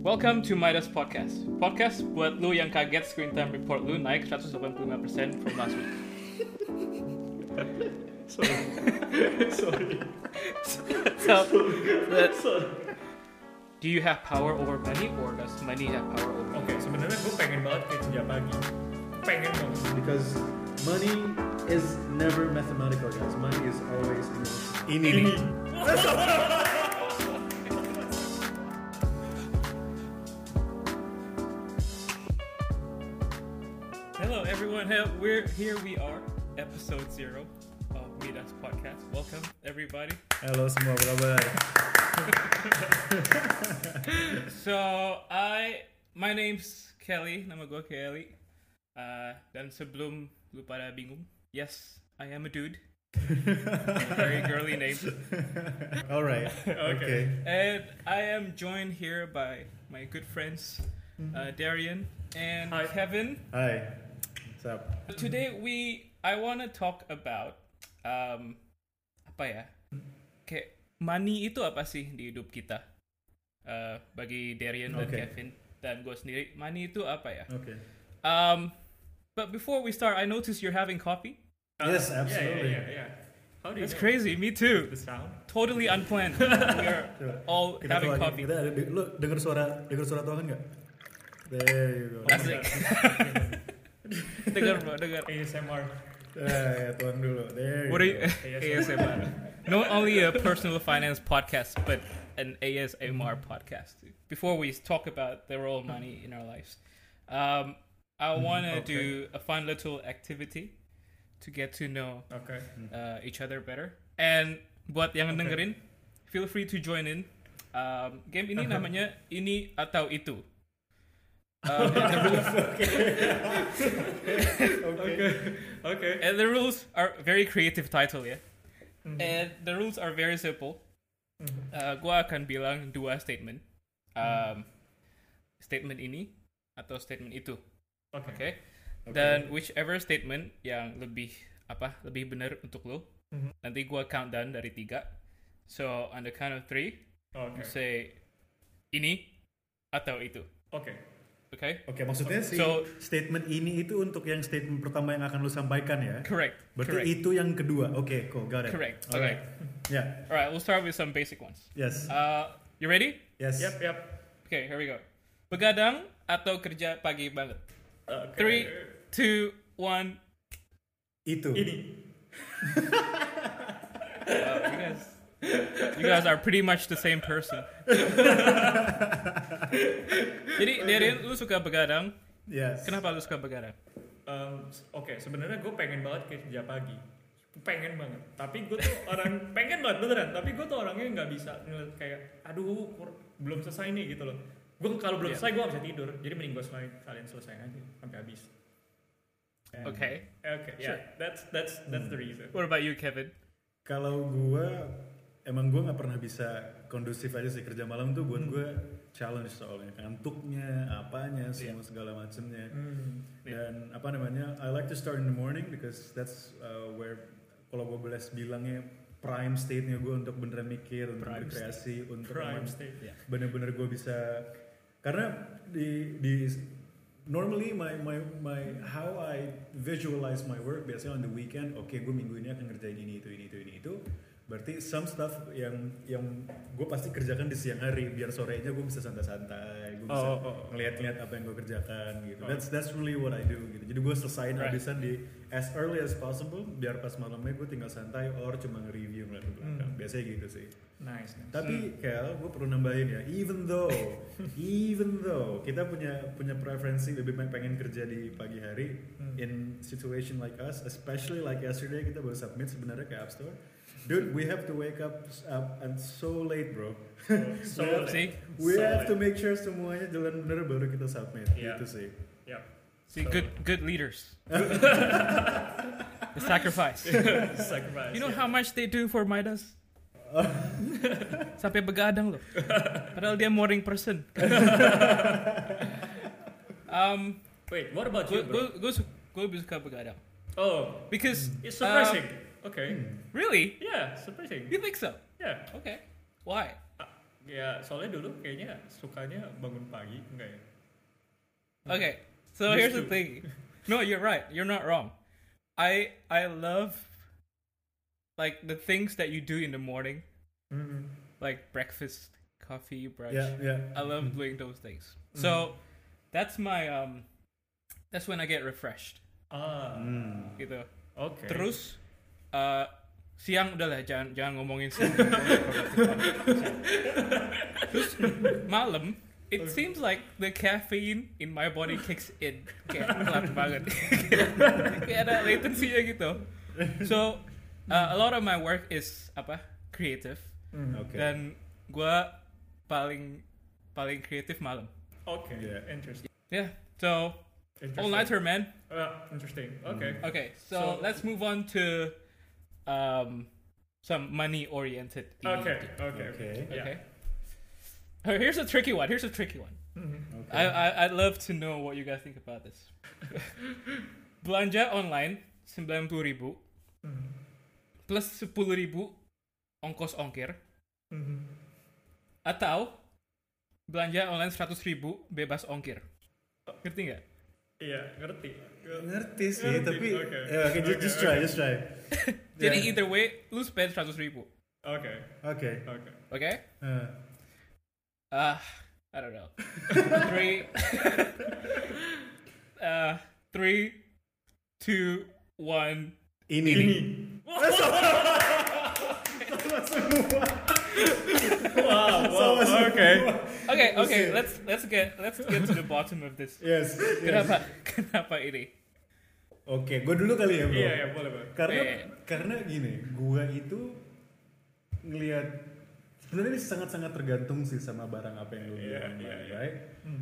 Welcome to Midas Podcast. Podcast buat lu yang kaget screen time report lu naik 185% from last week. Sorry. Sorry. So, that- do you have power over money or does money have power over you? Oke, sebenarnya gue pengen banget kayak kerja pagi. Pengen banget. because money is never mathematical guys money is always emotional Ini nih. Hello we're here we are, episode zero of Midas Podcast. Welcome everybody. Hello, semua, apa kabar? So I, my name's Kelly, nama gue Kelly. Uh, dan sebelum lu pada bingung, yes, I am a dude. A very girly name. Alright. Okay. And I am joined here by my good friends, uh, Darian and Hi. Kevin. Hai. Up? Today we, I want to talk about, um, apa ya? Kayak money itu apa sih di hidup kita? Uh, bagi Darian dan Oke. Kevin dan gue sendiri, money itu apa ya? Oke. Um, but before we start, I noticed you're having coffee. Yes, Yeah, absolutely. yeah, yeah, yeah. How do you That's know? crazy. Me too. The sound? Totally unplanned. we are Coba. all Kita having tuangin. coffee. Kita ada, lu denger suara denger suara tuangan nggak? There you go. Asik. dengar bro, dengar. ASMR. Eh, ya, tuang dulu. There you What are you? ASMR. Not only a personal finance podcast, but an ASMR podcast. Before we talk about the role of money in our lives, um, I want to Okay. do a fun little activity to get to know Oke. uh, each other better. And buat yang Okay. dengerin, feel free to join in. Um, game ini namanya ini atau itu. Um, rules, Oke. Oke. and the rules are very creative title ya. And the rules are very simple. Uh, gua akan bilang dua statement. Um, statement ini atau statement itu. Oke. Oke. Dan whichever statement yang lebih apa lebih benar untuk lo, Mhm. nanti gua countdown dari tiga. So on the count of three, Oke. you say ini atau itu. Oke. Okay? Oke, maksudnya si So- statement ini itu untuk yang statement pertama yang akan lu sampaikan ya. Correct. Berarti correct. itu yang kedua. Oke, cool, got it. Correct. Alright. Ya, All right. We'll start with some basic ones. yes, Uh, you ready? yes. Yap, yap. Okay. Here we go. Begadang atau kerja pagi banget? Oke. Three, two, one. Itu. Ini. Wow, you guys, you guys are pretty much the same person. Jadi, Darian, lu suka begadang? Yes. Kenapa lu suka begadang? Um, Oke, sebenarnya gue pengen banget kayak kerja pagi. Pengen banget. Tapi gue tuh orang pengen banget beneran. Tapi gue tuh orangnya nggak bisa ngeliat kayak, aduh, belum selesai nih gitu loh. Gue kalau belum Iya. selesai gue gak bisa tidur. Jadi mending gue selesai kalian selesai aja sampai habis. And Okay. Oke, ya, that's that's that's the reason. What about you, Kevin? Kalau gue emang gue nggak pernah bisa kondusif aja sih kerja malam tuh buat gue challenge soalnya kantuknya, apanya, semua segala macemnya. Hmm. Dan apa namanya? I like to start in the morning because that's uh, where kalau gue boleh bilangnya prime state-nya gue untuk beneran mikir, untuk Prime berkreasi, untuk Prime state. bener-bener gue bisa karena di di normally my my my how I visualize my work biasanya on the weekend oke gue minggu ini akan ngerjain ini itu ini itu ini itu berarti some stuff yang yang gue pasti kerjakan di siang hari biar sorenya gue bisa santai-santai gue bisa Oh, oh, oh. ngeliat-ngeliat apa yang gue kerjakan gitu Oh. that's that's really what I do gitu jadi gue selesain Right. habisan di as early as possible biar pas malamnya gue tinggal santai or cuma nge-review ngeliat ke belakang Hmm. biasanya gitu sih Nice. nice. tapi Kel, gue perlu nambahin ya, even though, even though kita punya punya preferensi lebih pengen kerja di pagi hari, Hmm. in situation like us, especially like yesterday kita baru submit sebenarnya ke App Store, dude, we have to wake up up and so late, bro. So, We have- See? We So have to make sure semuanya jalan bener baru kita submit, Yeah. gitu sih. Yep. See, So- good good leaders. the sacrifice. Sacrifice. You know yeah. how much they do for Midas? Sampai begadang loh. Padahal dia morning person. um, Wait, what about you, bro? gue gue lebih suka begadang. Oh, Because it's surprising. um, okay. really, Yeah, surprising. you think so? Yeah. Okay. Why? Ya soalnya dulu kayaknya sukanya bangun pagi enggak ya? Okay, so here's the thing. No, you're right. You're not wrong. I I love like the things that you do in the morning, Hmm. like breakfast, coffee, brunch. Ya, ya. I love doing those things. So that's my um that's when I get refreshed Ah, Hmm. gitu. oke. Terus uh, siang udahlah jangan jangan ngomongin siang. Terus malam it seems like the caffeine in my body kicks in kayak telat banget kayak ada latency gitu so uh, a lot of my work is apa creative Hmm. Oke. dan gua paling paling kreatif malam Oke, Yeah. interesting. yeah so all nighter man Ah, interesting. Oke. Okay, so, So- let's move on to um, some money oriented. Oke, oke. Oke. Ya. Okay. Oh, here's a tricky one. Here's a tricky one. Mhm. Oke. I, I I'd love to know what you guys think about this. Belanja online 90.000 ribu Mhm. plus 10.000 ribu ongkos ongkir Mhm. atau belanja online 100.000 ribu bebas ongkir. Ngerti nggak? Iya, ngerti. Ngerti sih, Ngerti, tapi oke. ya oke just, Oke, just try, oke. just try. Jadi Ya. either way, lu spend 100.000 ribu. Oke, Oke. oke. Okay? Eh, Uh, I don't know. three, uh, three, two, one. ini. Ini. wow, wow, oke. Okay, okay. Let's let's get let's get to the bottom of this. Yes. yes. Kenapa kenapa ini? Oke, gue dulu kali ya, Bro. Iya, iya, boleh, boleh. Karena Iya, iya. karena gini, gua itu ngelihat sebenarnya ini sangat-sangat tergantung sih sama barang apa yang lu beli Iya, online, iya, iya. right?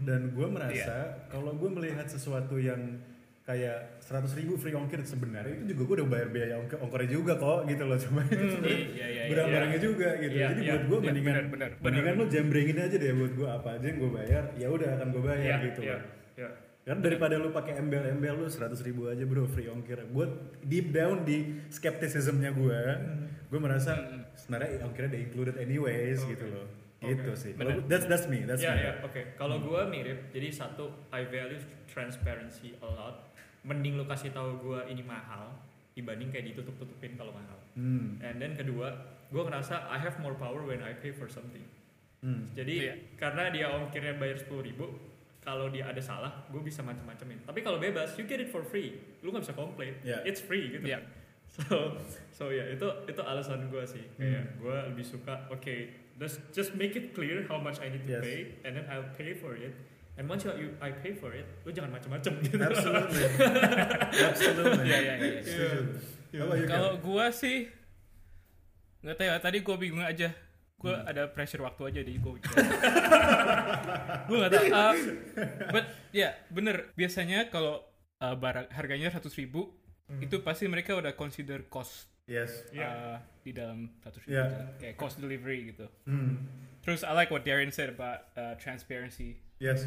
Dan gue merasa kalau gue melihat sesuatu yang kayak 100 ribu free ongkir sebenarnya itu juga gue udah bayar biaya ongkir ongkornya juga kok gitu loh cuma itu sebenarnya Iya, iya, iya. barang-barangnya juga gitu Iya, jadi iya, buat gue iya, mendingan benar, benar, mendingan benar. lo jambrengin aja deh buat gue apa aja yang gue bayar ya udah akan gue bayar Iya, gitu iya, loh iya. Kan daripada lu pakai embel-embel lu 100 ribu aja bro free ongkir. Gue deep down di skepticismnya gue, gue merasa sebenarnya ongkirnya udah included anyways Oke. gitu loh. Gitu sih. Benar. Kalau- That's that's me. That's Ya, me. ya, oke. Kalau gue mirip, jadi satu, I value transparency a lot. Mending lu kasih tahu gue ini mahal dibanding kayak ditutup-tutupin kalau mahal. Hmm. And then kedua, gue ngerasa I have more power when I pay for something. Hmm. Jadi Iya. karena dia ongkirnya bayar sepuluh ribu, kalau dia ada salah, gue bisa macam-macamin. Tapi kalau bebas, you get it for free. Lu nggak bisa komplain. Iya. It's free gitu. Iya. So, so ya itu itu alasan gue sih. Kayak gue lebih suka, oke, let's just make it clear how much I need to Yes. pay, and then I'll pay for it. And once you, you I pay for it, lu jangan macam-macam gitu. Absolutely. Absolutely. Iya, iya, iya. Iya. Kalau gua sih nggak tahu ya. Tadi gua bingung aja. Gua Hmm. ada pressure waktu aja di gua. gua nggak tahu. Uh, but ya bener. Biasanya kalau uh, barang harganya 100.000 ribu Hmm. itu pasti mereka udah consider cost Yes. Uh, di dalam 100 ribu Iya. gitu. kayak cost delivery gitu. Hmm. Terus I like what Darren said about uh, transparency. Yes.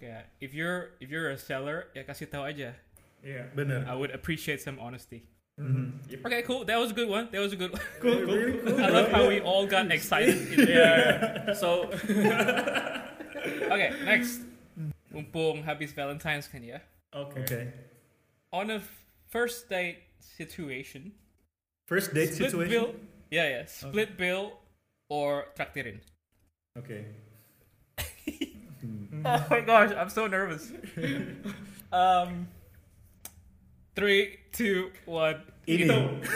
Kayak if you're if you're a seller ya kasih tahu aja. Iya. Benar. I would appreciate some honesty. Mhm. Yep. Okay, cool. That was a good one. That was a good one. Cool, cool, cool. I love how we all got excited. in the- Yeah. So, Okay, next. Mumpung habis Valentine's kan ya. oke. Oke. On a first date situation, First date split situation. bill, yeah, yeah, split bill or traktirin. Oke. Oh my gosh, I'm so nervous. um, three, two, one. Ini.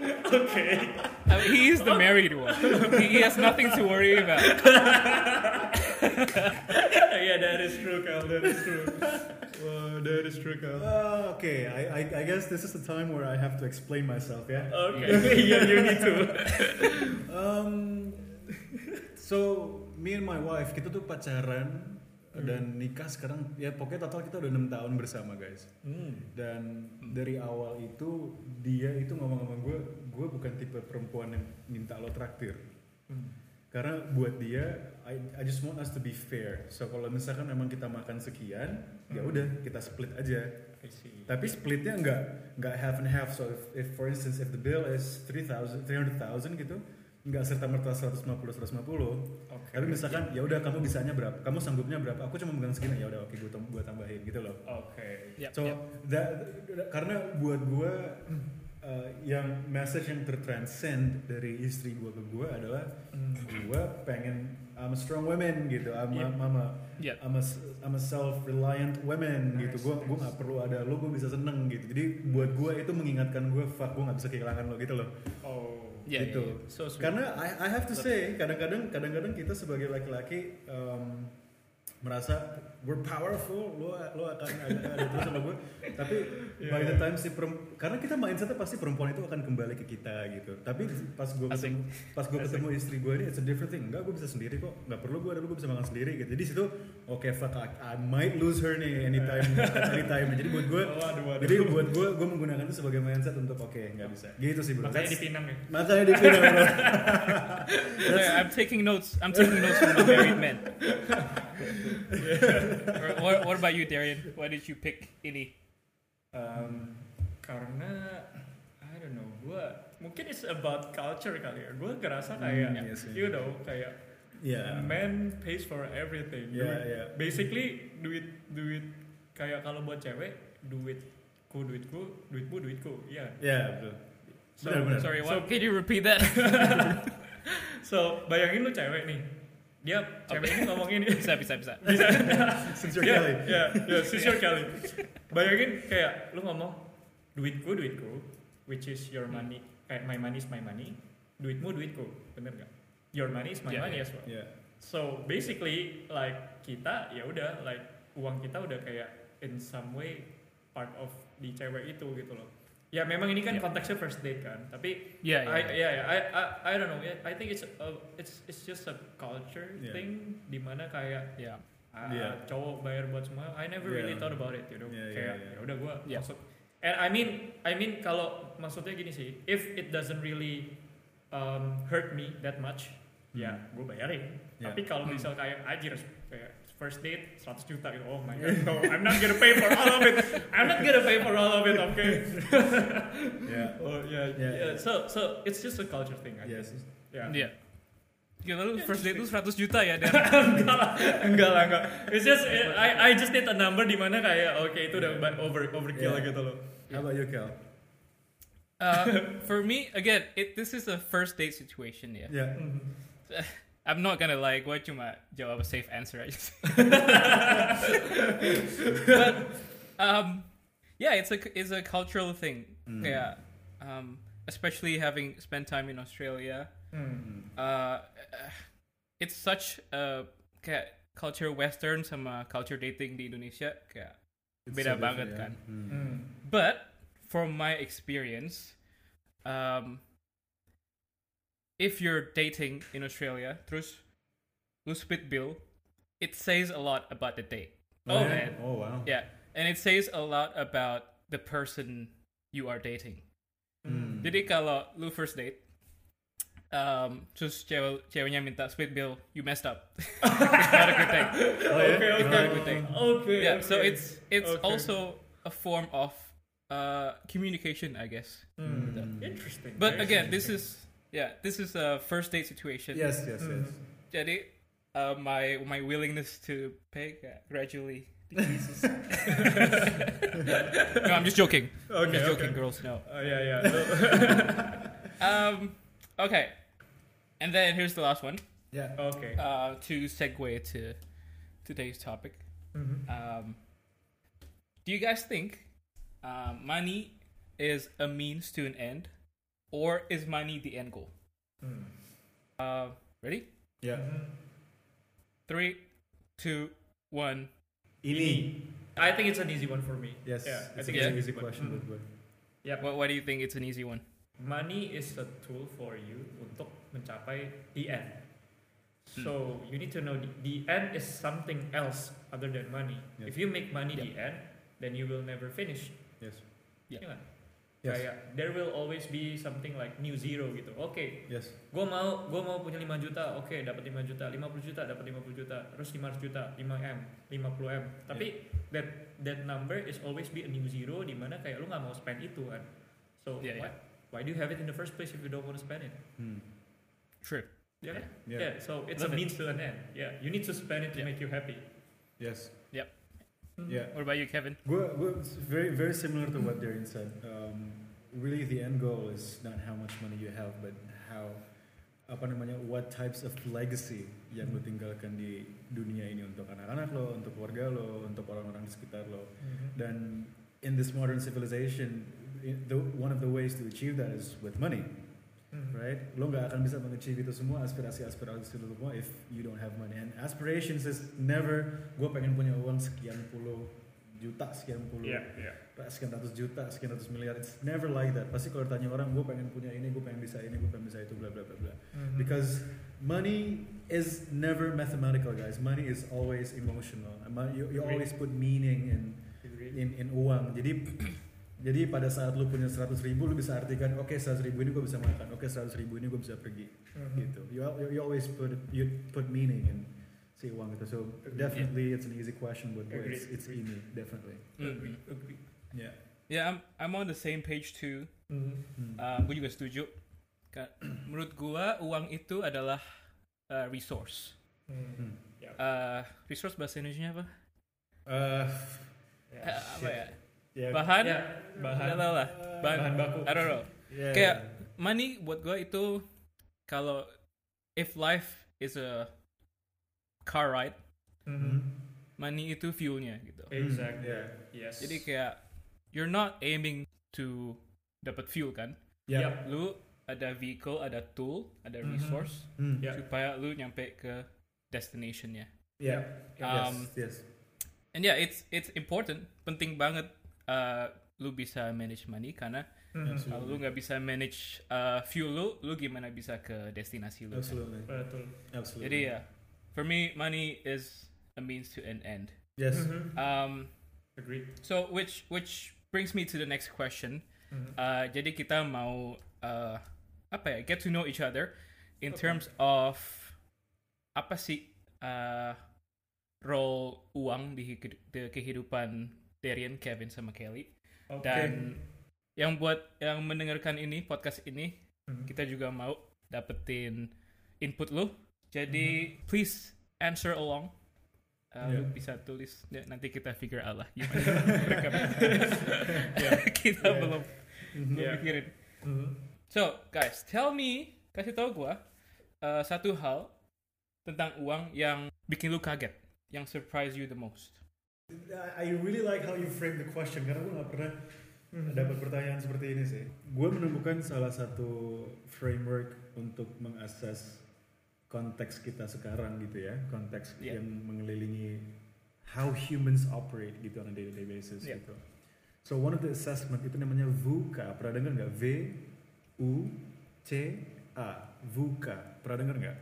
Oke. I mean, he's the married one. He, he has nothing to worry about. Yeah, that is true, Kal. That is true. Wow, that is true, Kal. Uh, okay, I, I I guess this is the time where I have to explain myself, yeah. Okay. yeah, you need to. Um, so me and my wife kita tuh pacaran dan nikah sekarang ya pokoknya total kita udah enam tahun bersama guys. Dan dari awal itu dia itu ngomong sama gue, gue bukan tipe perempuan yang minta lo traktir. Karena buat dia, I, I just want us to be fair. So kalau misalkan emang kita makan sekian, ya udah kita split aja. Tapi splitnya nggak nggak half and half. So if, if for instance if the bill is 3,000 300,000 gitu, nggak serta merta 150 150 Oke. tapi misalkan ya udah kamu bisanya berapa kamu sanggupnya berapa aku cuma megang segini ya udah oke gue gua tambahin gitu loh Oke. Yep, so yep. that- karena buat gue uh, yang message yang tertranscend dari istri gue ke gue adalah Hmm. gue pengen I'm a strong woman gitu I'm a, Yep. I'm a, Yep. I'm a, I'm a self reliant woman Nice, gitu gue gue nice. nggak perlu ada lo gue bisa seneng gitu jadi buat gue itu mengingatkan gue fuck gue nggak bisa kehilangan lo gitu loh Oh. Yeah, gitu yeah, yeah. So sweet. karena I, I have to say kadang-kadang kadang-kadang kita sebagai laki-laki um, merasa we're powerful lo lo akan ada, ada terus sama gue tapi by the time si perem- karena kita mindsetnya pasti perempuan itu akan kembali ke kita gitu. Tapi pas gue ketemu pas gue ketemu istri gue ini it's a different thing. Enggak gue bisa sendiri kok. Nggak perlu gue ada gue bisa makan sendiri gitu. Jadi situ oke fuck I, I might lose her nih anytime anytime. Jadi buat gue jadi buat gue gue menggunakan itu sebagai mindset untuk oke nggak bisa. Gitu sih bro. Makanya dipinang ya. makanya dipinang bro. Yeah, I'm taking notes. I'm taking notes from the married men. What, what about you, Darian? Why did you pick ini? Um, karena I don't know, gue mungkin it's about culture kali ya. Gue ngerasa kayak, Hmm, iya sih. you know, kayak Iya. a man pays for everything. Iya, Duit- iya. Basically duit duit kayak kalau buat cewek duitku duitku duitmu duitku, iya. Ya betul. So, Benar, benar. Sorry, So- what? Can you repeat that? So bayangin lu cewek nih, dia cewek ini ngomongin bisa, bisa, bisa. Since you're Ya, Kelly. ya, ya, sisir kali. Bayangin kayak lu ngomong duitku duitku, which is your money, kayak my money is my money, duitmu duitku, bener gak? Your money is my Yeah, money yeah. as well. Ya. So basically like kita ya udah like uang kita udah kayak in some way part of di cewek itu gitu loh. Ya memang ini kan Yeah. konteksnya first date kan, tapi Yeah, I, yeah. yeah, yeah, I, I, I don't know. yeah, I think it's a, it's it's just a culture Yeah. thing di mana kayak Yeah. ah, Yeah. cowok bayar buat semua. I never really Yeah. thought about it, you know. Yeah, yeah, kayak yeah. ya udah gua Yeah. maksud. And I mean, I mean kalau maksudnya gini sih, if it doesn't really um, hurt me that much, ya gue bayarin. Yeah. Tapi kalau Hmm. misal kayak anjir kayak first date 100 juta gitu, oh my god, no, I'm not gonna pay for all of it. I'm not gonna pay for all of it, okay? Ya. Oh yeah, Yeah, yeah. So so it's just a culture thing, I Yes. guess. Yeah. Yeah. Gila lu first date lu 100 juta ya, Dan? enggak lah, enggak lah, enggak. It's just I I just need a number di mana kayak oke itu udah over overkill Yeah. gitu loh. How about you, Kel? Uh, for me, again, it this is a first date situation, yeah. Ya. I'm not gonna lie, gue cuma jawab a safe answer aja. but um, yeah, it's a it's a cultural thing. Hmm. Yeah, um, especially having spent time in Australia. Hmm. Uh, it's such a kayak culture Western sama culture dating di Indonesia kayak It's beda so banget different, kan. ya. Hmm. Hmm. But from my experience, um, if you're dating in Australia, terus lu split bill, it says a lot about the date. Oh, yeah? man. Oh wow. Yeah, and it says a lot about the person you are dating. Hmm. Jadi kalau lu first date, um, terus cewek ceweknya minta split bill, you messed up. it's not a good thing. Oh, yeah? Okay, It's okay. not a good thing. Okay. Yeah, so it's it's Okay. also a form of uh, communication, I guess. Hmm. interesting. But very again, this is yeah, this is a first date situation. Yes, yes, yes. Hmm. Jadi uh, my my willingness to pay uh, gradually decreases. no, I'm just joking. I'm Okay, just joking, okay. girls. No. Oh yeah, yeah. Um. Okay. And then here's the last one. Yeah. okay. Uh, to segue to today's topic. Mhm. Um, do you guys think um, money is a means to an end, or is money the end goal? Hmm. Uh, ready? Ya. Mhm. Three, two, one. Ini. I think it's an easy one for me. Yes. Yeah, I it's think it's an easy easy one. question Mhm. buat gue. Why do you think it's an easy one? Money is a tool for you untuk mencapai the end. Hmm. So you need to know the, the end is something else other than money. Yeah. If you make money Yeah. the end, then you will never finish. Yes. Yeah. Iya nggak? Yes. Kayak there will always be something like new zero gitu. Oke, Yes. gue mau gue mau punya 5 juta. Oke, dapat 5 juta, 50 juta, dapat 50 juta, terus 500 juta, 5 m, 50 m. Tapi that that number is always be a new zero di mana kayak lu nggak mau spend itu kan. So Yeah, why, why do you have it in the first place if you don't want to spend it? Hmm. True. Yeah. Yeah. Yeah. So it's Love a it. means to an end. Yeah. You need to spend it to Yeah. make you happy. Yes. Mhm. Yeah. What about you, Kevin? Gue it's very very similar to what Darren said. Um, really, the end goal is not how much money you have, but how apa namanya what types of legacy yang lo tinggalkan di dunia ini untuk anak-anak lo, untuk keluarga lo, untuk orang-orang di sekitar lo. Mhm. Dan in this modern civilization, the, one of the ways to achieve that is with money, Mhm. right? Lo nggak akan bisa mengachieve itu semua aspirasi-aspirasi lo semua if you don't have money. And aspirations is never gue pengen punya uang sekian puluh juta, sekian puluh Yeah. Yeah. sekian ratus juta, sekian ratus miliar. It's never like that. Pasti kalau ditanya orang, gue pengen punya ini, gue pengen bisa ini, gue pengen bisa itu, bla bla bla bla. Mhm. Because money is never mathematical, guys. Money is always emotional. Mo- You, you always put meaning in in, in uang. Jadi jadi pada saat lu punya 100 ribu, lu bisa artikan, oke 100 ribu ini gue bisa makan, oke 100 ribu ini gue bisa pergi, Mhm. gitu. You, al- you always put you put meaning in si uang itu. So definitely it's an easy question, but boy, it's, it's ini definitely. Agreed. Agreed. Yeah. Yeah, I'm I'm on the same page too. Mhm. Hmm. Uh, gue juga setuju. Menurut gua uang itu adalah uh, resource. Mhm. Hmm. Uh, resource bahasa Indonesia apa? Uh, Ya. Eh, apa ya? yeah. Bahan? Ya, bahan. Tahu lah. Bahan, Bahan baku. I don't know. Yeah. Kayak money buat gua itu kalau if life is a car ride, Mhm. money itu fuelnya gitu. Exactly. Yeah. Yes. Jadi kayak you're not aiming to dapat fuel kan? Yeah. Yep. Lu ada vehicle, ada tool, ada Mhm. resource Hmm. Yeah. supaya lu nyampe ke destinationnya. Yeah. Um, yes. Yes. And yeah, it's it's important, penting banget uh, lu bisa manage money karena Mhm. Absolutely. kalau lu nggak bisa manage uh, fuel lu, lu gimana bisa ke destinasi lu? kan? Absolutely. Betul. Absolutely. Jadi ya, for me money is a means to an end. Yes. Mhm. Um, Agreed. so which which brings me to the next question. Mhm. Uh, jadi kita mau uh, apa ya get to know each other in Okay. terms of apa sih uh, role uang di, di kehidupan Darian, Kevin sama Kelly Dan yang buat yang mendengarkan ini podcast ini Mhm. kita juga mau dapetin input lu jadi please answer along Uh, lu Yeah. bisa tulis ya, nanti kita figure out lah gimana rekam. kita Yeah. belum Mhm. belum mikirin Mhm. so guys tell me kasih tahu gua uh, satu hal tentang uang yang bikin lu kaget yang surprise you the most I really like how you frame the question karena gue gak pernah Mhm. dapat pertanyaan seperti ini sih. Gue menemukan salah satu framework untuk mengakses konteks kita sekarang gitu ya, konteks Yeah. yang mengelilingi how humans operate gitu on a day-to-day basis Yeah. gitu. So one of the assessment itu namanya VUCA. Pernah dengar nggak? V U C A. VUCA. Pernah dengar nggak?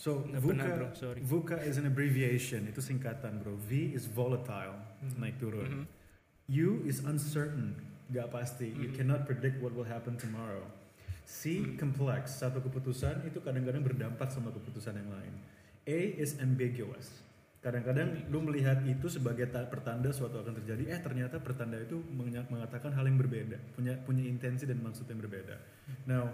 So Nggak VUCA, pernah, bro, sorry. VUCA is an abbreviation. Itu singkatan bro. V is volatile, Mhm. naik turun. Mhm. U is uncertain, gak pasti. You Mhm. cannot predict what will happen tomorrow. C Mhm. complex, satu keputusan itu kadang-kadang berdampak sama keputusan yang lain. A is ambiguous. Kadang-kadang lu melihat itu sebagai ta- pertanda suatu akan terjadi, eh ternyata pertanda itu mengatakan hal yang berbeda, punya punya intensi dan maksud yang berbeda. Now,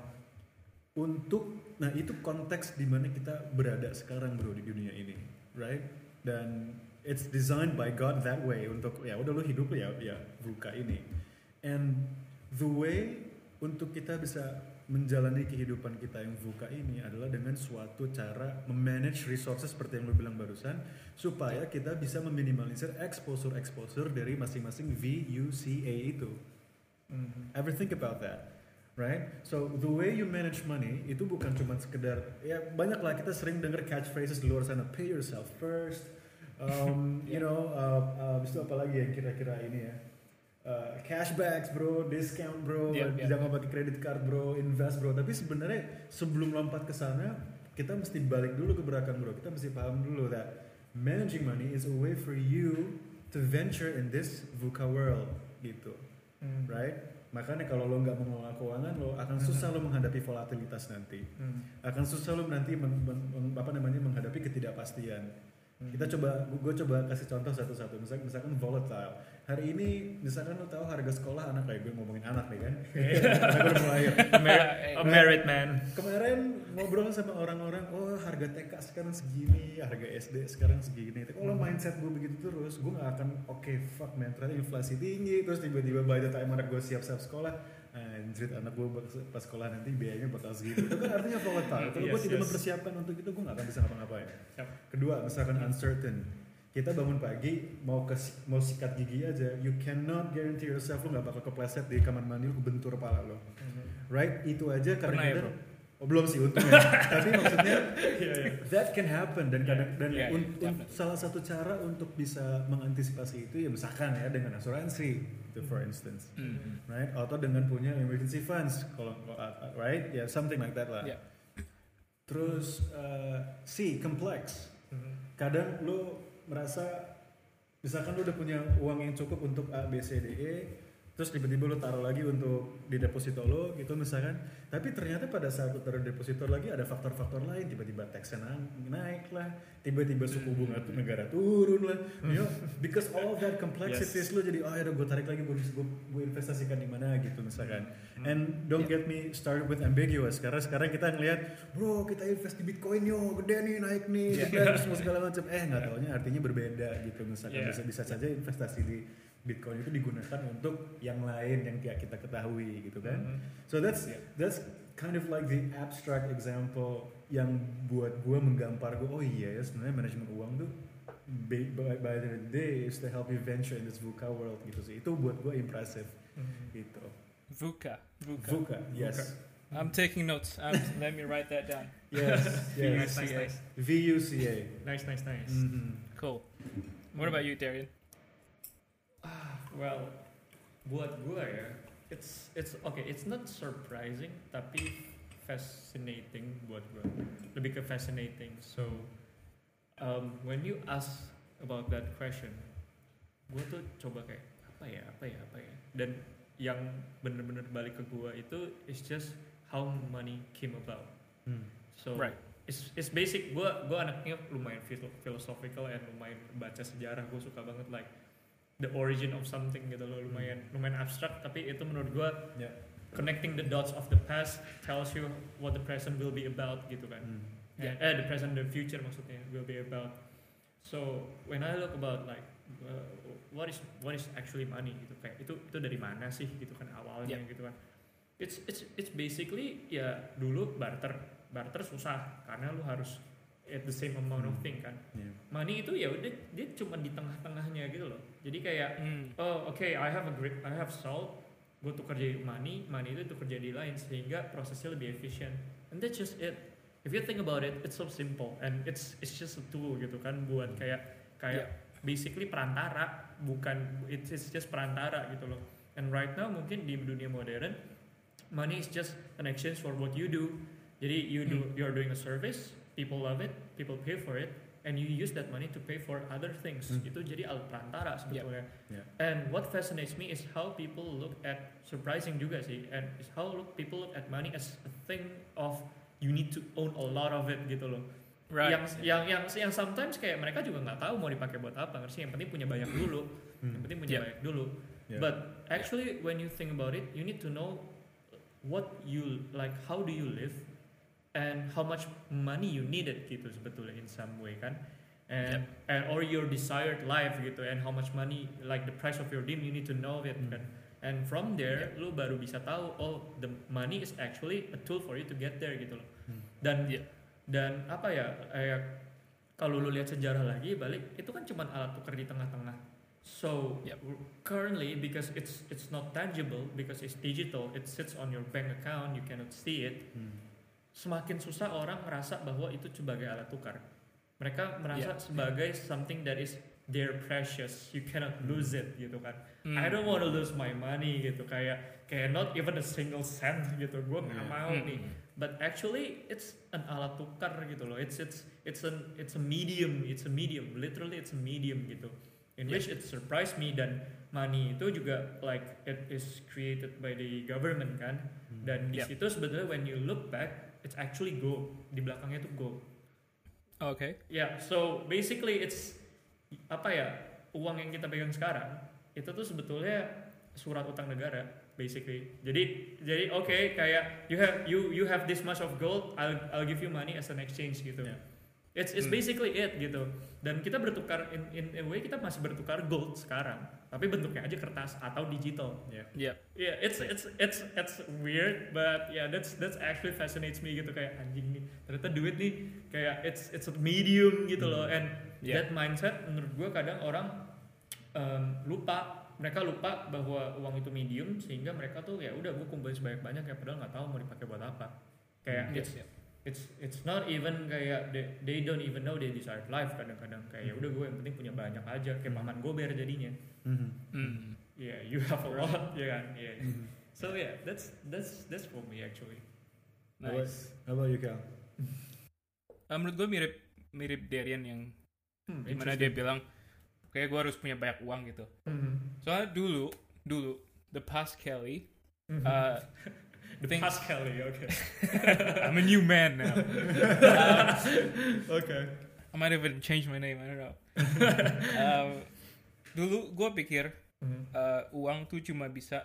untuk nah itu konteks di mana kita berada sekarang bro di dunia ini, right? Dan it's designed by God that way untuk ya udah lu hidup ya ya buka ini. And the way untuk kita bisa menjalani kehidupan kita yang buka ini adalah dengan suatu cara memanage resources seperti yang lu bilang barusan supaya kita bisa meminimalisir exposure-exposure dari masing-masing V, U, C, A itu. Mhm. Ever think about that? Right? So the way you manage money itu bukan cuma sekedar ya banyak lah kita sering dengar catchphrases di luar sana pay yourself first, um, you know, uh, uh, itu apa lagi yang kira-kira ini ya? Uh, cashbacks bro, discount bro, Yep, yep. jangan pakai credit card bro, invest bro. Tapi sebenarnya sebelum lompat ke sana, kita mesti balik dulu ke belakang bro. Kita mesti paham dulu that managing money is a way for you to venture in this VUCA world gitu Mhm. right? Makanya kalau lo nggak mengelola keuangan lo akan susah lo menghadapi volatilitas nanti, Mhm. akan susah lo nanti meng- meng- meng- apa namanya menghadapi ketidakpastian. Hmm. Kita coba, gue coba kasih contoh satu-satu. Misalkan, misalkan volatile. Hari ini, misalkan lo tahu harga sekolah anak kayak gue ngomongin anak nih kan. Karena gue udah mau lahir. A a married man. Kemarin ngobrol sama orang-orang, oh harga TK sekarang segini, harga SD sekarang segini. Tapi kalau mindset gue begitu terus, gue gak akan oke fuck man, ternyata inflasi tinggi. Terus tiba-tiba by the time anak gue siap-siap sekolah, anjir anak gue pas sekolah nanti biayanya bakal segitu. Itu kan artinya volatile. Kalau gue Yes, tidak yes. mempersiapkan untuk itu, gue gak akan bisa ngapa-ngapain. Yep. Kedua, misalkan uncertain. Kita bangun pagi mau ke mau sikat gigi aja, you cannot guarantee yourself lo gak bakal kepleset di kamar mandi lo bentur kepala lo right itu aja Pernah ya, kadang-kadang oh, belum sih untungnya tapi maksudnya Iya, iya. that can happen dan kadang dan Yeah, yeah, un- un- definitely. salah satu cara untuk bisa mengantisipasi itu ya misalkan ya dengan asuransi itu for instance Hmm. right atau dengan punya emergency funds kalau uh, uh, right ya something like that lah Yeah. terus uh, C complex Mhm. kadang lo merasa misalkan lo udah punya uang yang cukup untuk A B C D E terus tiba-tiba lo taruh lagi untuk di deposito lo gitu misalkan. Tapi ternyata pada saat lo taruh deposito lagi ada faktor-faktor lain. Tiba-tiba taxnya na- naik lah. Tiba-tiba suku bunga tuh negara turun lah. You know because all of that complexities lo jadi oh ya gue tarik lagi gue gue, investasikan di mana gitu misalkan. And don't get me started with ambiguous. Karena sekarang kita ngelihat bro kita invest di bitcoin yo gede nih naik nih Yeah. segala macam. Eh nggak taunya artinya berbeda gitu misalkan. Yeah. bisa bisa saja investasi di bitcoin itu digunakan untuk yang lain yang tidak kita ketahui gitu kan Mhm. so that's Yeah. that's kind of like the abstract example yang buat gue menggampar gue oh iya ya sebenarnya manajemen uang tuh by, by, by the day is to help you venture in this VUCA world gitu sih itu buat gue impressive Mhm. gitu VUCA. VUCA. VUCA yes I'm taking notes. Um, let me write that down. yes Nice, yes nice, nice. VUCA Nice, nice, nice. Mhm. Cool. What about you, Darian? Well, buat gue ya, it's it's okay, it's not surprising tapi fascinating buat gue. Lebih ke fascinating. So, um, when you ask about that question, gue tuh coba kayak apa ya, apa ya, apa ya. Dan yang bener-bener balik ke gue itu is just how money came about. Hmm. So Right. it's, it's basic. Gue gue anaknya lumayan philo- philosophical and lumayan baca sejarah. Gue suka banget like the origin of something gitu loh. Lumayan lumayan abstrak tapi itu menurut gue Ya. connecting the dots of the past tells you what the present will be about gitu kan. Hmm. Yeah. Eh the present the future maksudnya will be about. So when I look about like uh, what is what is actually money gitu kayak itu itu dari mana sih gitu kan awalnya gitu kan. It's it's it's basically ya dulu barter barter susah karena lu harus at the same amount of Hmm. thing kan. Yeah. Money itu ya udah dia cuma di tengah-tengahnya gitu loh. Jadi kayak Mm. oh oke I have a great I have salt gue tuh kerja money money itu kerja di lain sehingga prosesnya lebih efisien. And that's just it. If you think about it it's so simple and it's it's just a tool gitu kan buat kayak kayak basically perantara bukan it's, it's just perantara gitu loh. And right now mungkin di dunia modern money is just an exchange for what you do. Jadi you do you're doing a service people love it people pay for it and you use that money to pay for other things Hmm. itu jadi alat perantara sebetulnya Yeah. and what fascinates me is how people look at surprising juga sih and is how look people look at money as a thing of you need to own a lot of it gitu loh Right. yang yang yang yang sometimes kayak mereka juga nggak tahu mau dipakai buat apa ngerti yang penting punya banyak dulu yang Hmm. penting punya Yeah. banyak dulu Yeah. but actually when you think about it you need to know what you like how do you live and how much money you needed gitu sebetulnya in some way kan and and or your desired life gitu and how much money like the price of your dream you need to know it Hmm. kan and from there lu baru bisa tahu oh the money is actually a tool for you to get there gitu loh Hmm. dan Yeah. dan apa ya kayak kalau lu lihat sejarah lagi balik itu kan cuma alat tukar di tengah-tengah so Yep. currently because it's it's not tangible because it's digital it sits on your bank account you cannot see it Hmm. Semakin susah orang merasa bahwa itu sebagai alat tukar mereka merasa Yeah. sebagai something that is their precious you cannot lose it gitu kan Mm. I don't want to lose my money gitu kayak kayak not even a single cent gitu gue nggak Yeah. mau Mm. nih but actually it's an alat tukar gitu loh it's it's it's an it's a medium it's a medium literally it's a medium gitu in Yeah. which it surprised me dan money itu juga like it is created by the government kan Hmm. dan di Yeah. situ sebetulnya when you look back it's actually gold di belakangnya itu gold Oke. Ya, so basically it's apa ya uang yang kita pegang sekarang itu tuh sebetulnya surat utang negara basically. Jadi jadi oke kayak you have you you have this much of gold, I'll I'll give you money as an exchange gitu. Yeah. It's it's Hmm. basically it gitu. Dan kita bertukar in in a way kita masih bertukar gold sekarang, tapi bentuknya aja kertas atau digital. Yeah. Yeah. Yeah, it's it's it's it's weird, but yeah, that's that's actually fascinates me gitu kayak anjing nih. Ternyata duit nih kayak it's it's a medium gitu loh, and Yeah. that mindset menurut gua kadang orang um, lupa mereka lupa bahwa uang itu medium sehingga mereka tuh ya udah gue kumpulin sebanyak banyak ya padahal nggak tahu mau dipakai buat apa kayak Yeah. it's it's it's not even kayak they, they don't even know they desired life kadang-kadang kayak ya udah gue yang penting punya banyak aja kayak paman gue biar jadinya Mhm. Mm. yeah you have a lot ya kan yeah Mhm. So yeah, that's that's that's for me actually. Nice. How about you, Cal? Uh, menurut gue mirip mirip Darian yang Hmm, di mana dia bilang kayak gue harus punya banyak uang gitu. Mhm. Soalnya dulu dulu the past Kelly, Mhm. uh, the past Kelly, okay. I'm a new man now. Um, okay. I might even change my name. I don't know. um, dulu gue pikir Mhm. uh, uang tuh cuma bisa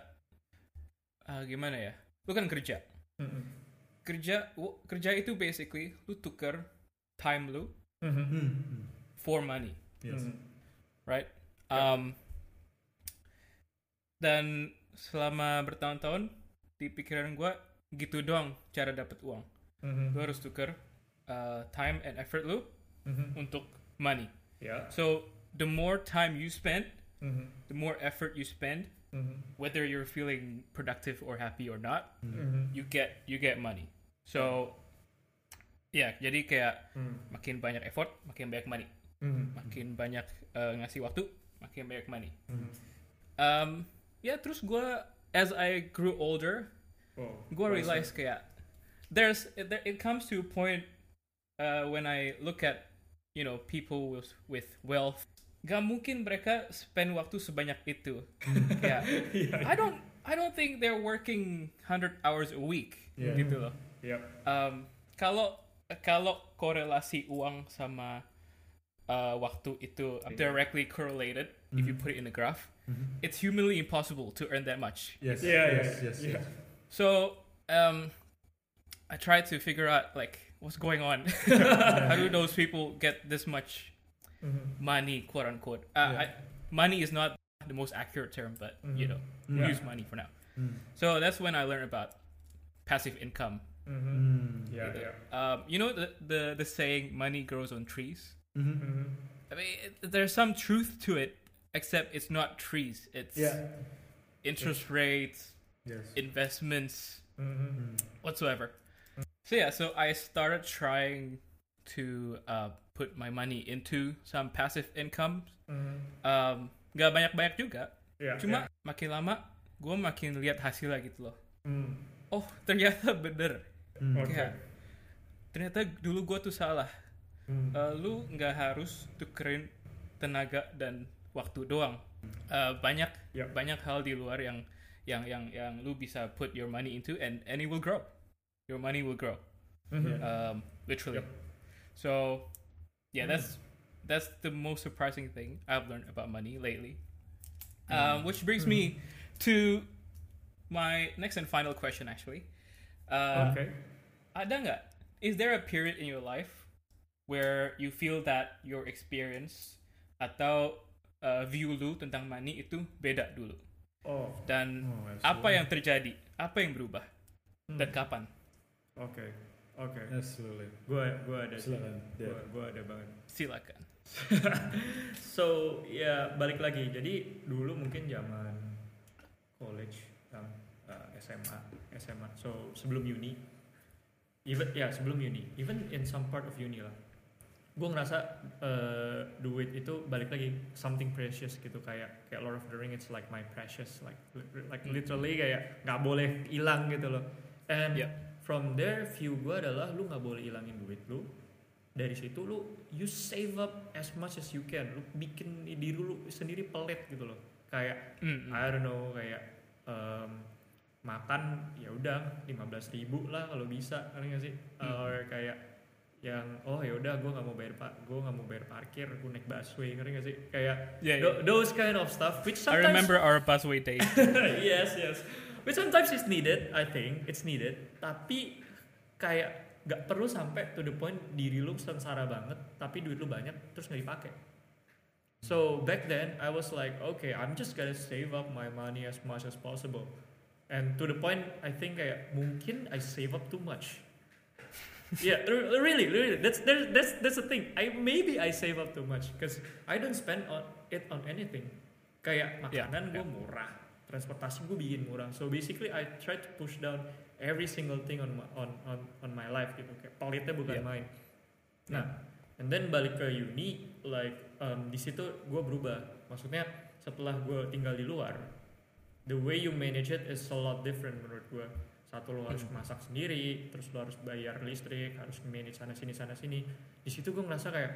uh, gimana ya? Lu kan kerja, Mhm. kerja, wo- kerja itu basically lu tuker time lu Mhm. Hmm. for money, Yes. Mhm. right? Um, dan selama bertahun-tahun di pikiran gue gitu doang cara dapat uang. Mhm. Lu harus tuker uh, time and effort lu Mhm. untuk money. Yeah. So the more time you spend, Mhm. the more effort you spend, Mhm. whether you're feeling productive or happy or not, Mhm. you get you get money. So ya, jadi kayak Mhm. makin banyak effort, makin banyak money. Mhm. Makin banyak uh, ngasih waktu, makin banyak money. Mhm. Um, ya terus gue as I grew older, Oh, gue realize kayak there's it, there, it comes to a point uh, when I look at you know people with with wealth, gak mungkin mereka spend waktu sebanyak itu. kayak Yeah. I don't I don't think they're working 100 hours a week Yeah. gitu loh. Yep. Um, kalau kalau korelasi uang sama uh, waktu itu directly correlated if you Mhm. put it in a graph, Mhm. it's humanly impossible to earn that much. Yes. Yeah, yes, yeah, yes, yeah. yes. So um, I tried to figure out like what's going on. How do those people get this much Mhm. money, quote unquote? Uh, Yeah. I, money is not the most accurate term, but you Mhm. know. Yeah. use money for now. Mm. So that's when I learned about passive income. Mhm. Mm. Yeah, Gitu. yeah. Um, you know the, the the saying "money grows on trees." Mhm. Mhm. I mean, it, there's some truth to it, except it's not trees. It's Yeah. interest rates, Yes. Investments, Mm. whatsoever. So yeah, so I started trying to uh, put my money into some passive income. Mhm. Um, gak banyak-banyak juga, Yeah, cuma makin lama gue makin lihat hasilnya gitu loh. yeah. Mhm. Oh ternyata bener. Mm. Okay. Kayak, ternyata dulu gue tuh salah. Mhm. Uh, lu nggak harus tukerin tenaga dan waktu doang. Uh, banyak Yep. banyak hal di luar yang yang yang yang lu bisa put your money into and and it will grow. Your money will grow. Mhm. um, literally. Yep. So, yeah, Mm. that's that's the most surprising thing I've learned about money lately. Um, which brings me to my next and final question, actually. Uh, okay. Ada nggak? Is there a period in your life where you feel that your experience atau uh, view lu tentang money itu beda dulu? Oh, Dan Oh, apa yang terjadi? Apa yang berubah? Hmm. Dan kapan? Oke. Oke. Absolutely. Gua gua ada. sih. Silakan. Gua, Yeah. gua ada banget. Silakan. so ya balik lagi jadi dulu mungkin zaman college um, uh, SMA SMA so sebelum uni even ya sebelum uni even in some part of uni lah gue ngerasa uh, duit itu balik lagi something precious gitu kayak kayak Lord of the Ring it's like my precious like li- like literally kayak nggak boleh hilang gitu loh and Yep. from there view gue adalah lu nggak boleh hilangin duit lu dari situ lu you save up as much as you can lu bikin diri lu sendiri pelit gitu loh kayak Mm, mm. I don't know kayak em, makan ya udah 15.000 ribu lah kalau bisa ngerti gak sih Hmm. or kayak yang oh ya udah gue nggak mau bayar pak gue nggak mau bayar parkir gue naik busway ngerti gak sih? Kayak Yeah, tho- those kind of stuff which I sometimes remember our busway days. yes yes. Which sometimes is needed I think it's needed. Tapi kayak nggak perlu sampai to the point diri lu sengsara banget tapi duit lu banyak terus nggak dipakai. So back then I was like okay I'm just gonna save up my money as much as possible. And to the point I think kayak mungkin I save up too much yeah really really. That's that's that's that's the thing. I maybe I save up too much because I don't spend on it on anything. Kayak Yeah, makanan gue yeah. murah. Transportasi gue bikin murah. So basically I try to push down every single thing on my, on on on my life gitu. Kayak pelitnya bukan Yeah. main. Nah and then balik ke uni like um, di situ gue berubah. Maksudnya setelah gue tinggal di luar the way you manage it is a lot different menurut gue satu lo harus Hmm. masak sendiri terus lo harus bayar listrik harus manage sana sini sana sini di situ gue ngerasa kayak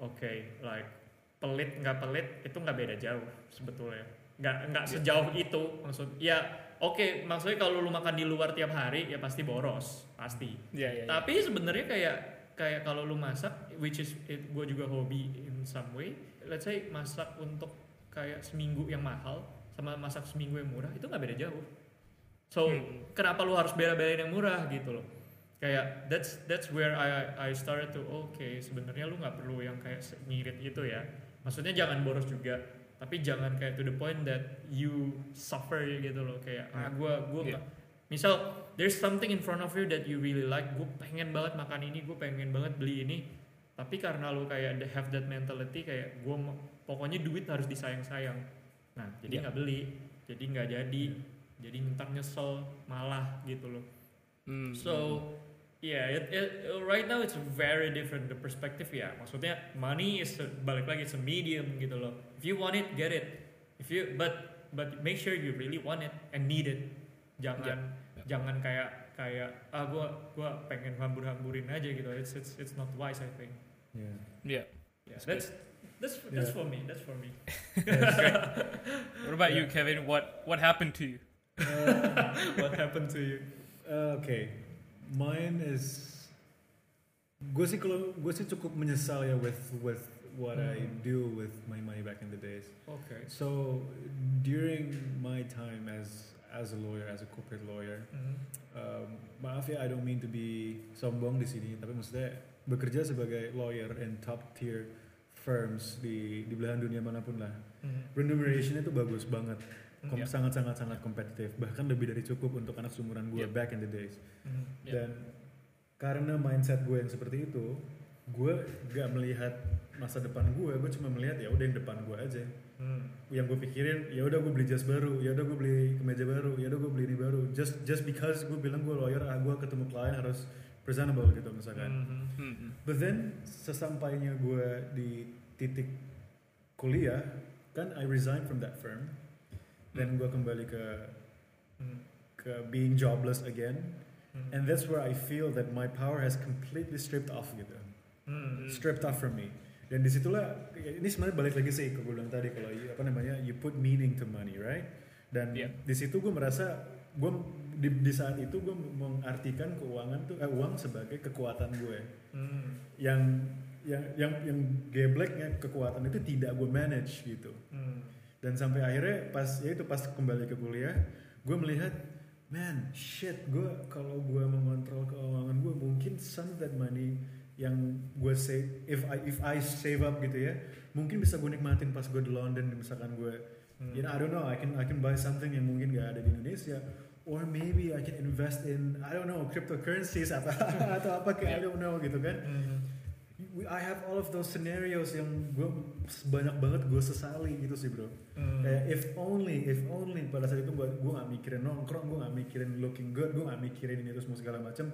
oke like pelit nggak pelit itu nggak beda jauh sebetulnya nggak nggak Iya. sejauh itu maksud ya oke maksudnya kalau lu makan di luar tiap hari ya pasti boros pasti Yeah, yeah, yeah. tapi sebenarnya kayak kayak kalau lu masak which is it, gue juga hobi in some way let's say masak untuk kayak seminggu yang mahal sama masak seminggu yang murah itu nggak beda jauh so Hmm. kenapa lu harus bela-belain yang murah gitu loh kayak that's that's where I I started to oke sebenarnya lu nggak perlu yang kayak ngirit gitu ya maksudnya jangan boros juga tapi jangan kayak to the point that you suffer gitu loh kayak ah gua gua Yeah. misal there's something in front of you that you really like gue pengen banget makan ini gue pengen banget beli ini tapi karena lu kayak the- have that mentality kayak gue pokoknya duit harus disayang-sayang nah jadi Yeah. nggak beli jadi nggak jadi jadi ntar nyesel malah gitu loh Mm, so yeah it, it, right now it's very different the perspective ya maksudnya money is a- balik lagi it's a medium gitu loh if you want it get it if you but but make sure you really want it and need it jangan Yeah. jangan kayak kayak ah gua gua pengen hambur-hamburin aja gitu it's it's it's not wise I think Yeah. yeah. yeah That's that's that's that's Yeah. for me that's for me What about you, Yeah. Kevin? What what happened to you? Uh, what happened to you Uh, okay, mine is. Gue sih kalau gue sih cukup menyesal ya with with what I Hmm. do with my money back in the days. okay So during my time as as a lawyer, as a corporate lawyer, Mhm. um, maaf ya, I don't mean to be sombong di sini, tapi maksudnya bekerja sebagai lawyer in top tier firms di di belahan dunia manapun lah, Mhm. remuneration itu bagus banget, Kom- Yeah. sangat sangat sangat kompetitif, bahkan lebih dari cukup untuk anak seumuran gue Yep. back in the days. Mhm. Yeah. Dan karena mindset gue yang seperti itu, gue gak melihat masa depan gue, gue cuma melihat ya udah yang depan gue aja. Mhm. Yang gue pikirin, ya udah gue beli jas baru, ya udah gue beli kemeja baru, ya udah gue beli ini baru. Just just because gue bilang gue lawyer, ah gue ketemu klien harus presentable gitu misalkan. Mhm. Mm-mm. But then sesampainya gue di titik kuliah, kan I resign from that firm, dan gue kembali ke ke being jobless again. Mhm. And that's where I feel that my power has completely stripped off gitu. Mhm. Stripped off from me. Dan di situlah ini sebenarnya balik lagi sih ke gue bilang tadi kalau apa namanya you put meaning to money, right? Dan Yeah. di situ gue merasa gue di, di saat itu gue mengartikan keuangan tuh eh, uang sebagai kekuatan gue. Mhm. Yang yang yang yang gebleknya kekuatan itu tidak gue manage gitu. Mhm. Dan sampai akhirnya pas ya itu pas kembali ke kuliah, gue melihat, man, shit, gue kalau gue mengontrol keuangan gue mungkin some of that money yang gue save, if I if I save up gitu ya, mungkin bisa gue nikmatin pas gue di London, misalkan gue, Mhm. you know, I don't know, I can I can buy something yang mungkin gak ada di Indonesia, or maybe I can invest in I don't know cryptocurrencies atau atau apa kayak I don't know gitu kan. Mhm. We- I have all of those scenarios yang gue banyak banget gue sesali gitu sih bro. Mhm. Kayak if only, if only pada saat itu gue gue gak mikirin nongkrong, gue gak mikirin looking good, gue gak mikirin ini itu semua segala macam.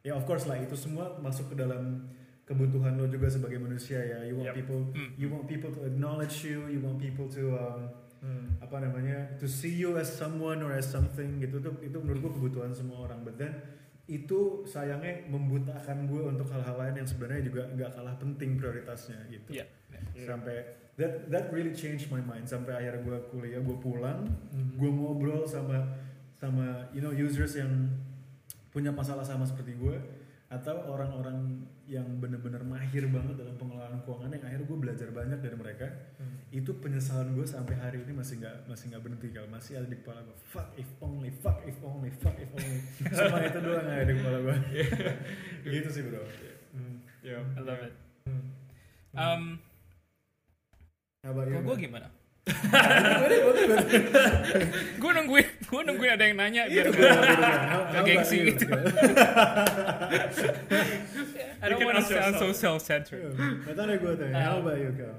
Ya of course lah itu semua masuk ke dalam kebutuhan lo juga sebagai manusia ya. You want Yep. people, Mm. you want people to acknowledge you, you want people to um, Mhm. apa namanya, to see you as someone or as something gitu tuh itu menurut gue kebutuhan semua orang. But then itu sayangnya membutakan gue untuk hal-hal lain yang sebenarnya juga nggak kalah penting prioritasnya gitu Yeah. Yeah. sampai that that really changed my mind sampai akhirnya gue kuliah gue pulang Mhm. gue ngobrol sama sama you know users yang punya masalah sama seperti gue atau orang-orang yang bener-bener mahir banget dalam pengelolaan keuangan yang akhirnya gue belajar banyak dari mereka Hmm. itu penyesalan gue sampai hari ini masih nggak masih nggak berhenti kalau masih ada di kepala gue fuck if only fuck if only fuck if only cuma itu doang yang ada di kepala gue gitu sih bro Hmm. Ya. I love it. Hmm. Um, gue man? gimana? Gue nungguin, gue nungguin ada yang nanya biar Itu gue gua gitu kan. How- how gengsi gitu. I don't want to sound so yourself. Yeah. self-centered. Nggak tahu deh gue tanya how about you Kal?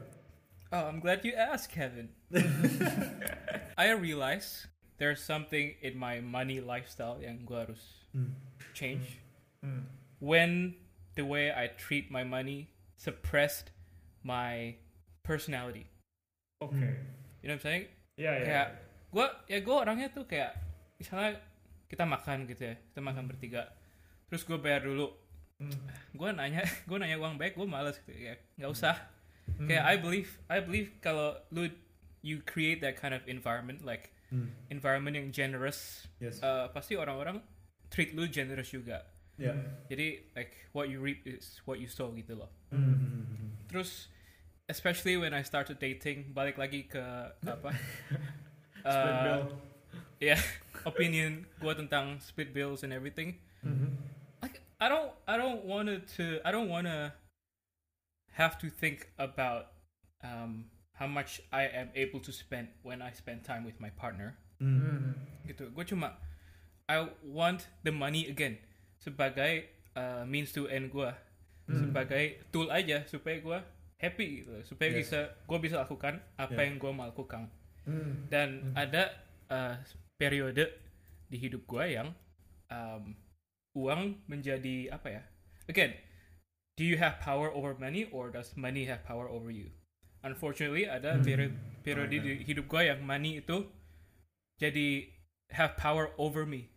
Oh, I'm glad you asked, Kevin. I realize there's something in my money lifestyle yang gue harus Hmm. change Hmm. when the way I treat my money suppressed my personality. Oke. You know what I'm saying? Ya ya. Kayak gue ya gue orangnya tuh kayak misalnya kita makan gitu ya kita makan bertiga terus gue bayar dulu Hmm. gue nanya gue nanya uang baik gue males gitu ya nggak usah Hmm. kayak I believe I believe kalau lu you create that kind of environment like Hmm. environment yang generous Yes. uh, pasti orang-orang treat lu generous juga Ya. jadi like what you reap is what you sow gitu loh Hmm, hmm, hmm, hmm. terus especially when I started dating balik lagi ke apa Split uh, bill. ya opinion gue tentang split bills and everything Mhm. like I don't I don't want to I don't want to have to think about um, how much I am able to spend when I spend time with my partner Hmm. Hmm. gitu gue cuma I want the money again sebagai uh, means to end gue Hmm. sebagai tool aja supaya gue happy gitu supaya Yes. bisa gue bisa lakukan apa Yeah. yang gue mau lakukan Hmm. dan Hmm. ada uh, periode di hidup gue yang um, uang menjadi apa ya again do you have power over money or does money have power over you unfortunately ada Hmm. periode periode Okay. di hidup gue yang money itu jadi have power over me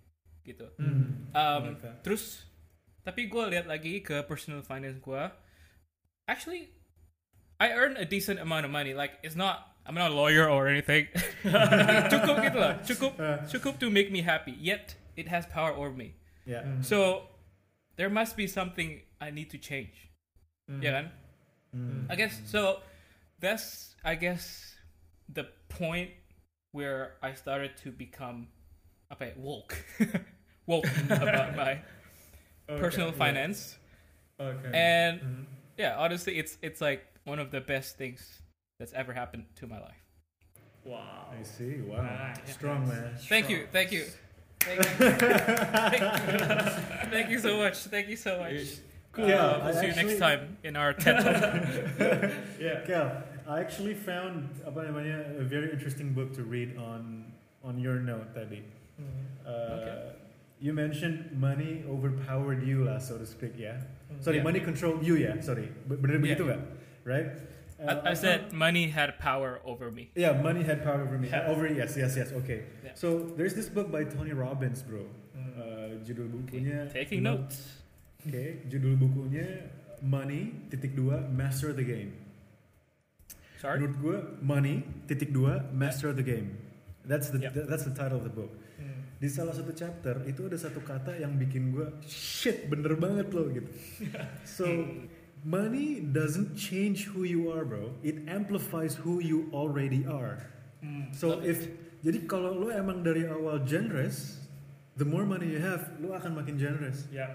gitu Hmm. um, that. terus tapi gue lihat lagi ke personal finance gue actually I earn a decent amount of money like it's not I'm not a lawyer or anything cukup gitu lah cukup Uh, cukup to make me happy yet it has power over me ya. Hmm. so there must be something I need to change Hmm. ya kan Hmm. I guess so. That's I guess the point where I started to become okay, ya, woke, woke about my Okay, personal yeah. finance. Okay. And Mhm. yeah, honestly, it's it's like one of the best things that's ever happened to my life. Wow. I see. Wow. Nice. Strong man. Thank you, thank you, thank you, thank you so much, thank you so much. Cool. Yeah, Uh, I we'll see you next time in our TED talk. Yeah. Kel, I actually found apa a very interesting book to read on on your note tadi. Hmm. Uh, Okay. You mentioned money overpowered you lah, so to speak ya. Hmm. Sorry, Yeah. money controlled you yeah. Sorry, B- bener Yeah. begitu nggak? Right? Uh, I, I said money had power over me. Yeah, money had power over me. Yeah. Over yes, yes, yes. Okay. Yeah. So there's this book by Tony Robbins, bro. Hmm. Uh, judul bukunya. Taking Mo- notes. Oke, judul bukunya Money titik dua Master the Game. Sorry. Menurut gue, Money titik dua Master the Game. That's the Yeah. that's the title of the book. Hmm. Di salah satu chapter itu ada satu kata yang bikin gue shit bener banget loh gitu. So money doesn't change who you are, bro. It amplifies who you already are. Hmm, So it. if jadi kalau lo emang dari awal generous, the more money you have, lo akan makin generous. Ya. Yeah.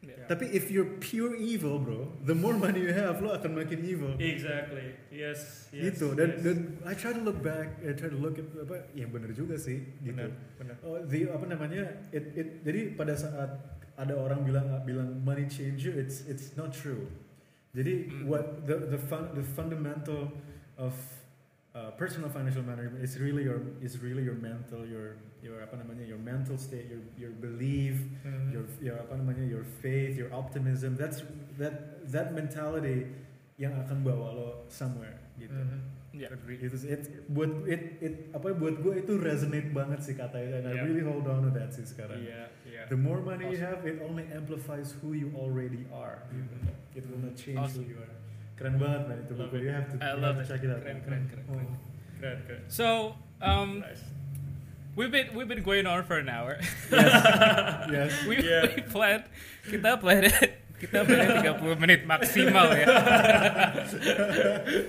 Ya. Tapi if you're pure evil, bro, the more money you have, lo akan makin evil. Exactly. Yes. yes gitu. Dan, yes. dan I try to look back, I try to look at apa, ya bener juga sih, gitu. benar, benar. Oh, the apa namanya? It, it, jadi pada saat ada orang bilang bilang money change you, it's it's not true. Jadi Hmm. what the the fun, the fundamental of uh, personal financial management is really your is really your mental your your apa namanya your mental state your your belief Hmm. your your apa namanya your faith your optimism that's that that mentality yang akan bawa lo somewhere gitu Mhm. Yeah. Agree. itu it buat it it apa buat gue itu resonate banget sih kata itu and I really hold on to that sih sekarang Iya, iya. the more money you have it only amplifies who you already are gitu. It will not change Awesome. who you are keren banget man itu Love buku you have to I you love have to check it out Keren, keren, keren, keren. Oh. Keren, keren. So, um, Nice. we've been we've been going on for an hour. Yes. we, Yeah. we planned kita plan kita plan 30 menit maksimal ya.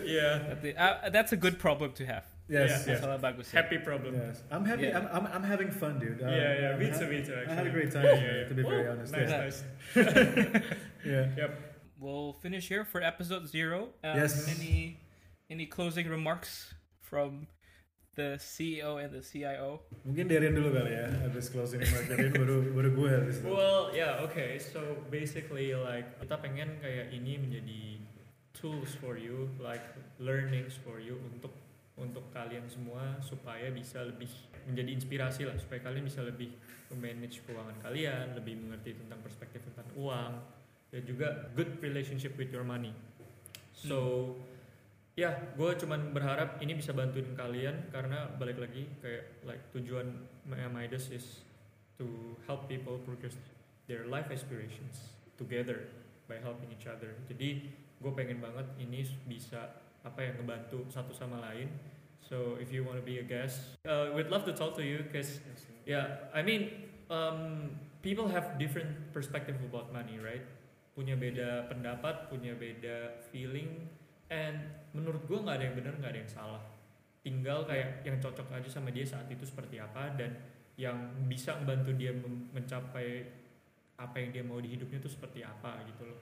yeah Tapi, uh, that's a good problem to have. Yes. Yeah. Yes. Masalah bagus. ya. happy problem Yes. I'm happy. Yeah. I'm, I'm, I'm having fun, dude. Um, yeah yeah me I- too me too I actually had a great time, Yeah, yeah, to be yeah. very honest. nice yeah. nice yeah. yep We'll finish here for episode zero. Um, Yes. Any any closing remarks from the CEO and the CIO? Mungkin Darian dulu kali ya, habis closing remark Darian baru baru gue habis itu. Well, yeah, okay. So basically, like kita pengen kayak ini menjadi tools for you, like learnings for you untuk untuk kalian semua supaya bisa lebih menjadi inspirasi lah, supaya kalian bisa lebih manage keuangan kalian, lebih mengerti tentang perspektif tentang uang, dan juga good relationship with your money. So ya, gue cuman berharap ini bisa bantuin kalian karena balik lagi kayak like tujuan Midas is to help people progress their life aspirations together by helping each other. Jadi gue pengen banget ini bisa apa yang ngebantu satu sama lain. So if you want to be a guest, uh, we'd love to talk to you because yeah, I mean um, people have different perspective about money, right? Punya beda pendapat, punya beda feeling, and menurut gue nggak ada yang benar, nggak ada yang salah. Tinggal kayak yang cocok aja sama dia saat itu seperti apa dan yang bisa membantu dia mencapai apa yang dia mau di hidupnya itu seperti apa gitu loh.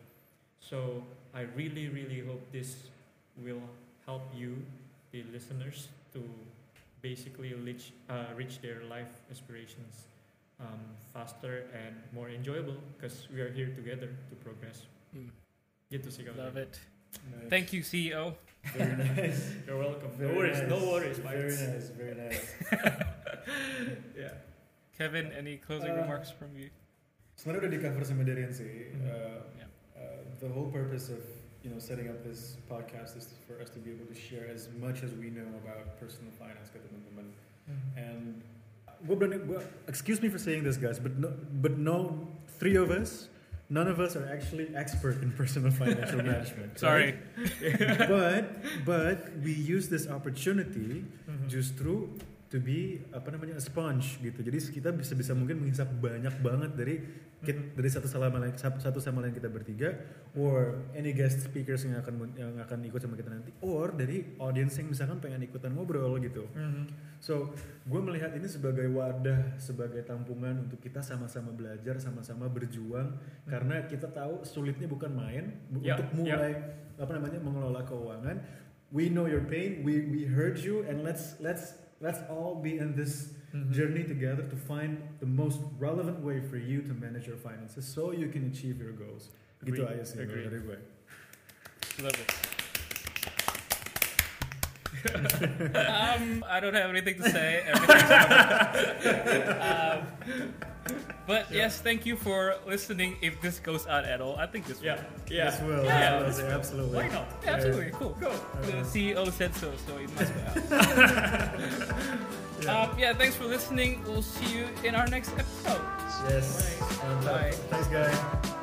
So I really really hope this will help you, the listeners, to basically reach uh, reach their life aspirations um, faster and more enjoyable because we are here together to progress. Hmm. Gitu sih kalau Love it. Nice. Thank you, CEO. Very nice. You're welcome. Very no worries, no nice. worries, Very Mike. nice, very nice. Yeah. Kevin, any closing Uh, remarks from you? Sebenarnya udah di cover sama Darian sih. Mhm. Uh, Yeah. uh, the whole purpose of you know setting up this podcast is for us to be able to share as much as we know about personal finance ke teman-teman. And gue berani, gua, excuse me for saying this, guys, but no, but no, three of us, none of us are actually expert in personal financial management. Sorry. but but we use this opportunity Mhm. justru to be apa namanya a sponge gitu. Jadi kita bisa bisa mungkin menghisap banyak banget dari kit- Mhm. dari satu sama lain satu sama lain kita bertiga or any guest speakers yang akan yang akan ikut sama kita nanti or dari audience yang misalkan pengen ikutan ngobrol gitu. Mhm. So, gue melihat ini sebagai wadah, sebagai tampungan untuk kita sama-sama belajar, sama-sama berjuang, karena kita tahu sulitnya bukan main Ya, untuk mulai apa namanya mengelola keuangan. We know your pain, we we heard you, and let's let's let's all be in this Mhm. journey together to find the most relevant way for you to manage your finances, so you can achieve your goals. Gitu aja sih agree. dari gue. Love it. um, I don't have anything to say. Everything's um, but yes, thank you for listening. If this goes out at all, I think this Yeah, will. yeah. Yes, will. Yeah, Yes, will. this will. absolutely. Why not? Yeah, absolutely, cool. Go. The CEO said so, so it must go out. Yeah. Um, yeah, thanks for listening. We'll see you in our next episode. Yes. Bye. Thanks, guys.